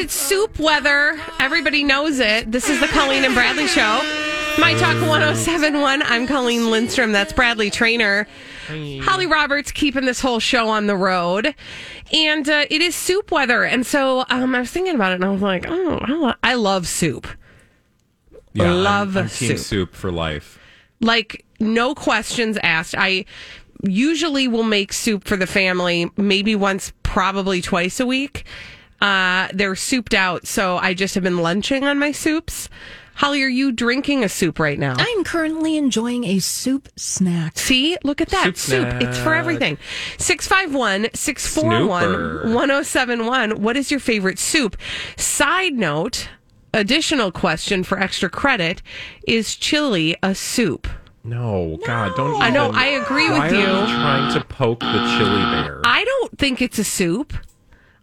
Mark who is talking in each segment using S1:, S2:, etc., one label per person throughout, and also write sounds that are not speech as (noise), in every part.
S1: It's soup weather. Everybody knows it. This is the Colleen and Bradley Show. My Talk 1071. I'm Colleen Lindstrom. That's Bradley Traynor. Holly Roberts keeping this whole show on the road. And uh, it is soup weather. And so um, I was thinking about it and I was like, oh, I love soup.
S2: Yeah,
S1: Love
S2: I'm, I'm
S1: soup.
S2: soup for life.
S1: Like, no questions asked. I usually will make soup for the family maybe once, probably twice a week. Uh, they're souped out, so I just have been lunching on my soups. Holly, are you drinking a soup right now?
S3: I'm currently enjoying a soup snack.
S1: See, look at that.
S2: Soup
S1: Soup. It's for everything. 651 641 1071. What is your favorite soup? Side note, additional question for extra credit is chili a soup?
S2: No, God, don't.
S1: I know, I agree with
S2: Why
S1: you.
S2: Are you trying to poke the chili bear?
S1: I don't think it's a soup.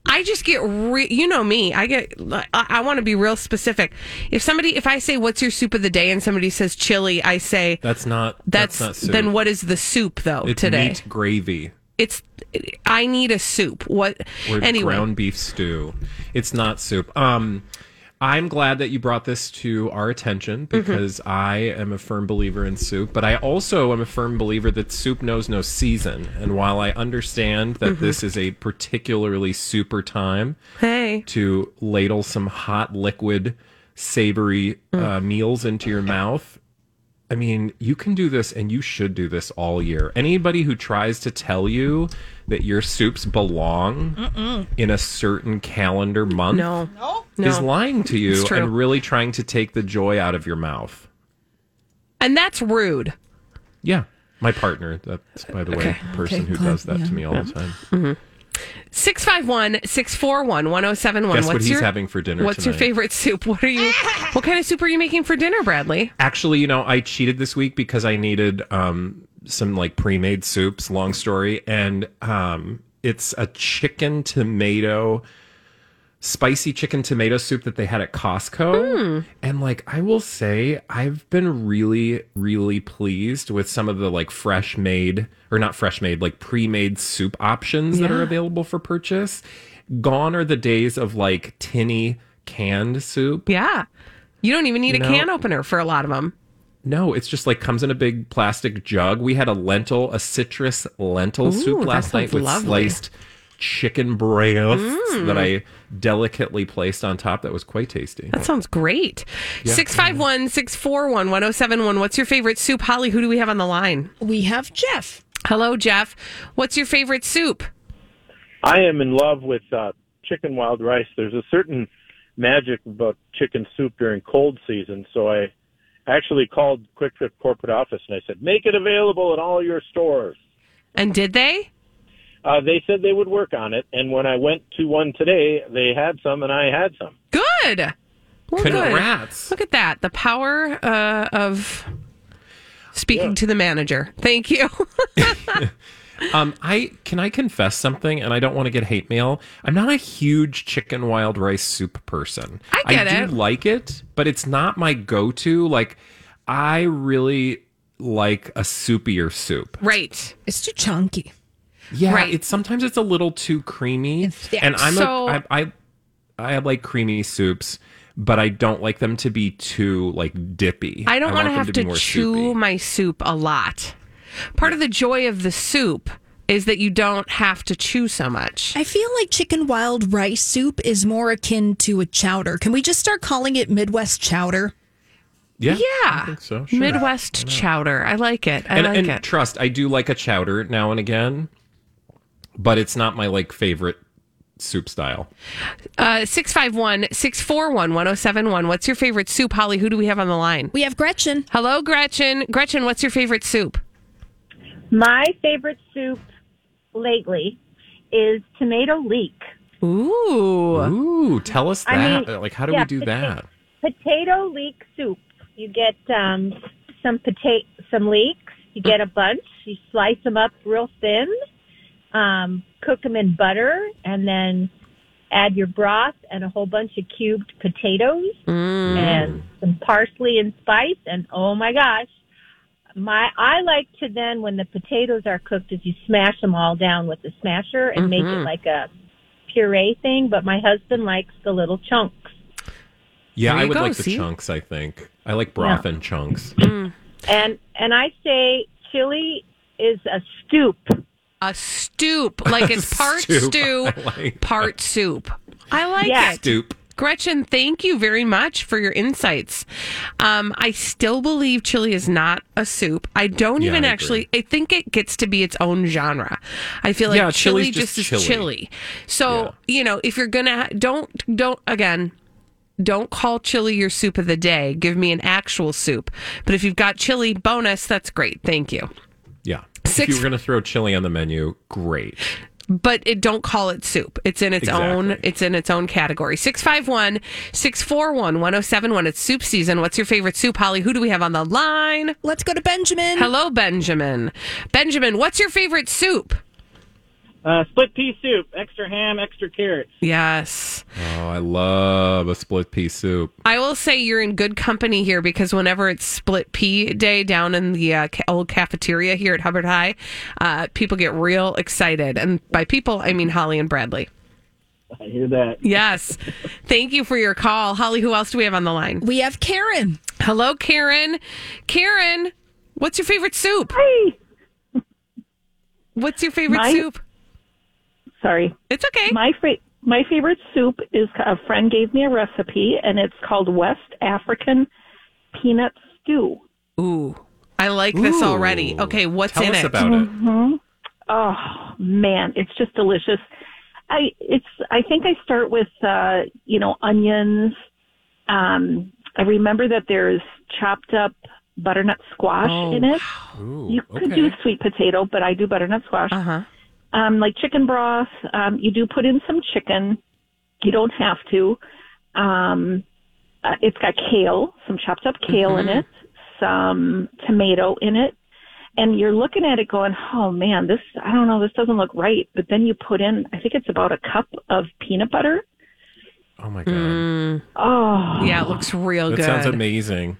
S1: I just get, re- you know me. I get, I, I want to be real specific. If somebody, if I say, "What's your soup of the day?" and somebody says chili, I say,
S2: that's not.
S1: "That's,
S2: That's, not soup.
S1: then what is the soup though
S2: It's
S1: today?"
S2: meat gravy
S1: It's, I need a soup. What?
S2: or
S1: anyway,
S2: ground beef stew. It's not soup. Um, I'm glad that you brought this to our attention
S1: Mm-hmm.
S2: because I am a firm believer in soup, but I also am a firm believer that soup knows no season. And while I understand that
S1: Mm-hmm.
S2: this is a particularly super time
S1: hey,
S2: to ladle some hot liquid savory uh, meals into your mouth i mean you can do this and you should do this all year. Anybody who tries to tell you that your soups belong in a certain calendar month
S1: no,
S2: is
S1: no.
S2: lying to you and really trying to take the joy out of your mouth.
S1: And that's rude.
S2: yeah. My partner that's by the way
S1: Okay.
S2: the person
S3: Okay,
S2: who
S3: glad-
S2: does that
S3: yeah.
S2: to me all the time mm-hmm.
S1: 651 641 1071.
S2: Guess what
S1: What's
S2: he's
S1: your,
S2: having for dinner
S1: What's your favorite soup? What are you, (laughs) what kind of soup are you making for dinner, Bradley?
S2: Actually, you know, I cheated this week because I needed um, some like pre-made soups. Long story, and um, it's a chicken tomato, spicy chicken tomato soup that they had at Costco. Hmm. And like, I will say, I've been really, really pleased with some of the like fresh made or not fresh made, like pre-made soup options that are available for purchase. Gone are the days of like tinny canned soup.
S1: Yeah. You don't even need
S2: You
S1: a
S2: know-
S1: can opener for a lot of them.
S2: No, it's just like comes in a big plastic jug. We had a lentil, a citrus lentil
S1: Ooh,
S2: soup last night with
S1: lovely.
S2: sliced chicken breasts that I delicately placed on top. That was quite tasty.
S1: That sounds great. 651 641 1071. What's your favorite soup? Holly, who do we have on the line?
S3: We have Jeff.
S1: Hello, Jeff. What's your favorite soup?
S4: I am in love with uh, chicken wild rice. There's a certain magic about chicken soup during cold season, so I actually called Kwik Trip corporate office and I said, "Make it available in all your stores."
S1: And did they?
S4: Uh, they said they would work on it, and when I went to one today, they had some, and I had some.
S1: Good. Well, good.
S2: Congrats.
S1: Look at that. The power uh, of speaking to the manager. Thank you. (laughs)
S2: Um, I can I confess something, and I don't want to get hate mail. I'm not a huge chicken wild rice soup person.
S1: I get
S2: do
S1: it.
S2: like it, but it's not my go-to. Like, I really like a soupier soup.
S1: right.
S3: It's too chunky.
S2: Yeah,
S1: Right.
S2: it's sometimes it's a little too creamy,
S3: thick.
S2: and I'm
S1: So-
S2: a, I, I I like creamy soups, but I don't like them to be too like dippy.
S1: I don't want
S2: want
S1: to have
S2: be
S1: to chew
S2: soupy.
S1: my soup a lot. Part of the joy of the soup, is that you don't have to chew so much.
S3: I feel like chicken wild rice soup is more akin to a chowder. Can we just start calling it Midwest chowder?
S2: Yeah,
S1: Yeah,
S2: I think so. Sure.
S1: Midwest chowder. I like it. I
S2: and,
S1: like
S2: and
S1: it.
S2: trust, I do like a chowder now and again, but it's not my like favorite soup style.
S1: Uh, 651 641 1071. What's your favorite soup, Holly? Who do we have on the line?
S3: We have Gretchen.
S1: Hello, Gretchen. Gretchen, what's your favorite soup?
S5: My favorite soup lately is tomato leek.
S1: Ooh.
S2: Ooh, tell us
S5: I
S2: that.
S5: mean,
S2: like, how do
S5: yeah,
S2: we do
S5: potato-
S2: that?
S5: Potato leek soup. You get um, some potato, some leeks. You get a bunch. You slice them up real thin. Um, cook them in butter, and then add your broth and a whole bunch of cubed potatoes mm. and some parsley and spice. And oh my gosh, my I like to then when the potatoes are cooked, is you smash them all down with the smasher and make it mm-hmm. like a puree thing. But my husband likes the little chunks.
S2: Yeah, I would
S1: go,
S2: like the
S1: see?
S2: chunks, I think. I like broth and chunks. Mm.
S5: And and I say chili is a stoop.
S1: A stoop. Like it's (laughs) part
S2: Stoop.
S1: stew,
S2: like
S1: part soup. I like
S5: Yeah.
S1: it.
S2: Stoop.
S1: Gretchen, thank you very much for your insights. Um, I still believe chili is not a soup. I don't
S2: Yeah,
S1: even
S2: I
S1: actually. I think it gets to be its own genre. I feel like
S2: Yeah,
S1: chili
S2: chili's
S1: just,
S2: just
S1: is
S2: chili.
S1: chili. So you know, if you're gonna don't don't again. Don't call chili your soup of the day. Give me an actual soup. But if you've got chili bonus, that's great. Thank you.
S2: Yeah.
S1: Six-
S2: If you were going to throw chili on the menu, great.
S1: but it don't call it soup. It's in its own it's in its own category. 651-641-1071. It's soup season. What's your favorite soup, Holly? Who do we have on the line?
S3: Let's go to Benjamin.
S1: Hello, Benjamin. Benjamin, what's your favorite soup?
S6: Uh, split pea soup, extra ham, extra carrots.
S1: Yes.
S2: Oh, I love a split pea soup.
S1: I will say you're in good company here because whenever it's split pea day down in the uh, ca- old cafeteria here at Hubbard High, uh, people get real excited. And by people, I mean Holly and Bradley.
S6: I hear that.
S1: Yes. (laughs) Thank you for your call. Holly, who else do we have on the line?
S3: We have Karen.
S1: Hello, Karen. Karen, what's your favorite soup?
S5: Hey,
S1: What's your favorite
S7: My-
S1: soup?
S7: Sorry.
S1: It's okay.
S7: My fa- my favorite soup is a friend gave me a recipe, and it's called West African peanut stew.
S1: Ooh, I like this
S2: Ooh.
S1: already. Okay, what's
S2: Tell
S1: in
S2: us
S1: it?
S2: about it.
S7: Oh man, it's just delicious. I it's I think I start with uh, you know onions. Um, I remember that there's chopped up butternut squash
S1: Oh,
S7: in it.
S2: Ooh,
S7: You could
S2: okay.
S7: do sweet potato, but I do butternut squash.
S1: Uh huh.
S7: Um, like chicken broth. Um, you do put in some chicken. You don't have to. Um, uh, it's got kale, some chopped up kale in it, some tomato in it, and you're looking at it going, "Oh man, this I don't know, this doesn't look right." But then you put in, I think it's about a cup of peanut butter.
S2: Oh, my God.
S1: Mm,
S7: Oh,
S1: yeah, it looks real
S2: that
S1: good.
S2: sounds amazing.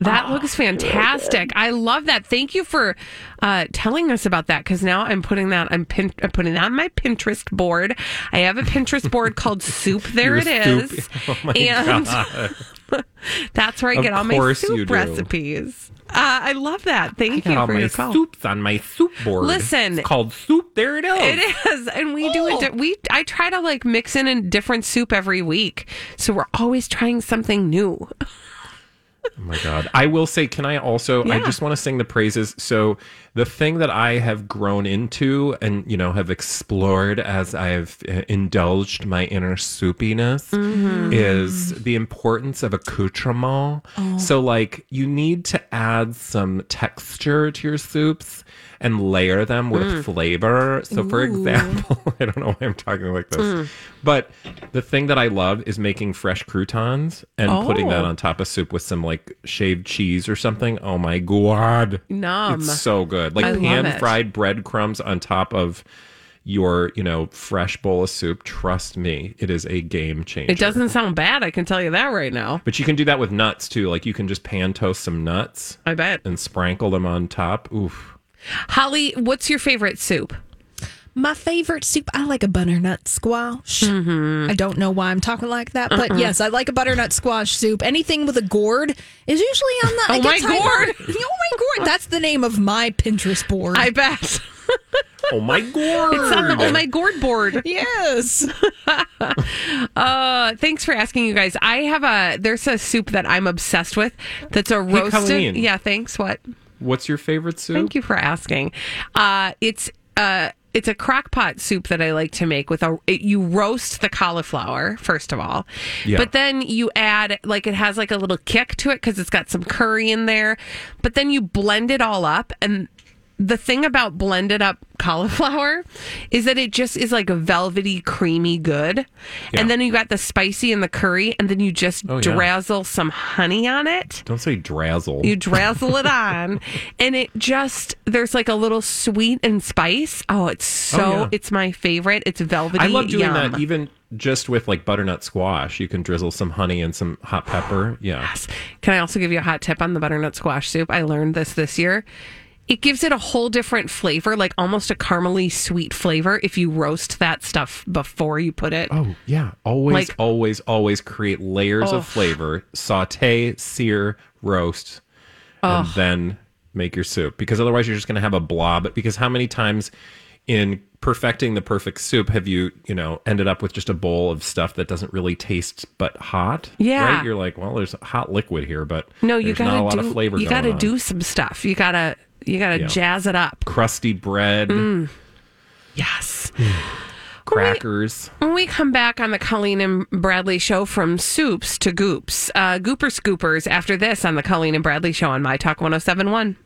S1: That looks fantastic. I love that. Thank you for uh, telling us about that because now I'm putting that I'm, pin- I'm putting that on my Pinterest board. I have a Pinterest board called Soup. (laughs) There
S2: Your
S1: it
S2: soup-
S1: is, (laughs)
S2: Oh, my
S1: and (laughs) that's where I
S2: Of
S1: get all my soup recipes. Uh, I love that. Thank
S2: I
S1: you for
S2: my
S1: your call.
S2: soups on my soup board.
S1: Listen.
S2: It's called soup. There it is.
S1: It is, and we do it. We I try to like mix in a different soup every week, so we're always trying something new.
S2: Oh my god! I will say, can I also? I just want to sing the praises. So the thing that I have grown into, and you know, have explored as I've uh, indulged my inner soupiness,
S1: Mm-hmm.
S2: is the importance of accoutrement.
S1: Oh.
S2: So, like, you need to add some texture to your soups and layer them with
S1: Mm.
S2: flavor. So, for example, (laughs) I don't know why I'm talking like this,
S1: Mm.
S2: but the thing that I love is making fresh croutons and putting that
S1: Oh.
S2: on top of soup with some like shaved cheese or something. Oh my god.
S1: Numb.
S2: It's so good. Like
S1: I
S2: pan fried breadcrumbs on top of your, you know, fresh bowl of soup. Trust me, it is a game changer.
S1: It doesn't sound bad. I can tell you that right now.
S2: But you can do that with nuts too. Like you can just pan toast some nuts
S1: I bet.
S2: and sprinkle them on top. Oof.
S1: Holly, what's your favorite soup?
S3: My favorite soup, I like a butternut squash.
S1: Mm-hmm.
S3: I don't know why I'm talking like that, but yes, I like a butternut squash soup. Anything with a gourd is usually on the.
S1: Oh, my
S3: gets higher-
S1: gourd. (laughs)
S3: oh my gourd! That's the name of my Pinterest board.
S1: I bet. (laughs)
S2: oh my gourd.
S1: It's on the Oh My Gourd board. (laughs)
S3: Yes.
S1: uh, thanks for asking, you guys. I have a there's a soup that I'm obsessed with. That's a roasted.
S2: Colleen.
S1: yeah, thanks. What?
S2: What's your favorite soup?
S1: Thank you for asking. Uh, it's uh, it's a crock pot soup that I like to make with a. It, you roast the cauliflower first of all,
S2: Yeah.
S1: but then you add like it has like a little kick to it because it's got some curry in there. But then you blend it all up, and the thing about blended up cauliflower is that it just is like a velvety, creamy good.
S2: Yeah.
S1: And then you got the spicy and the curry, and then you just
S2: Oh, yeah.
S1: drizzle some honey on it.
S2: Don't say drazzle.
S1: You drizzle it on, (laughs) and it just there's like a little sweet and spice. Oh, it's oh, so
S2: Oh, yeah.
S1: it's my favorite. It's velvety.
S2: I love doing
S1: yum.
S2: that even just with like butternut squash. You can drizzle some honey and some hot pepper. Yeah.
S1: Can I also give you a hot tip on the butternut squash soup? I learned this this year. It gives it a whole different flavor, like almost a caramely sweet flavor, if you roast that stuff before you put it.
S2: Oh, yeah. Always,
S1: Like-
S2: always, always create layers
S1: Oh.
S2: of flavor. Saute, sear, roast, and
S1: Oh.
S2: then make your soup. Because otherwise, you're just going to have a blob. Because how many times in perfecting the perfect soup have you, you know, ended up with just a bowl of stuff that doesn't really taste but hot?
S1: Yeah.
S2: Right? You're like, well, there's hot liquid here, but
S1: No, you
S2: there's
S1: gotta
S2: not a lot
S1: do.
S2: of flavor
S1: you gotta
S2: on.
S1: do some stuff. You gotta you gotta
S2: Yeah.
S1: jazz it up.
S2: crusty bread,
S1: Mm. Yes. (sighs)
S2: crackers.
S1: When we come back on the Colleen and Bradley show from soups to goops, uh, gooper scoopers after this on the Colleen and Bradley show on My Talk 1071.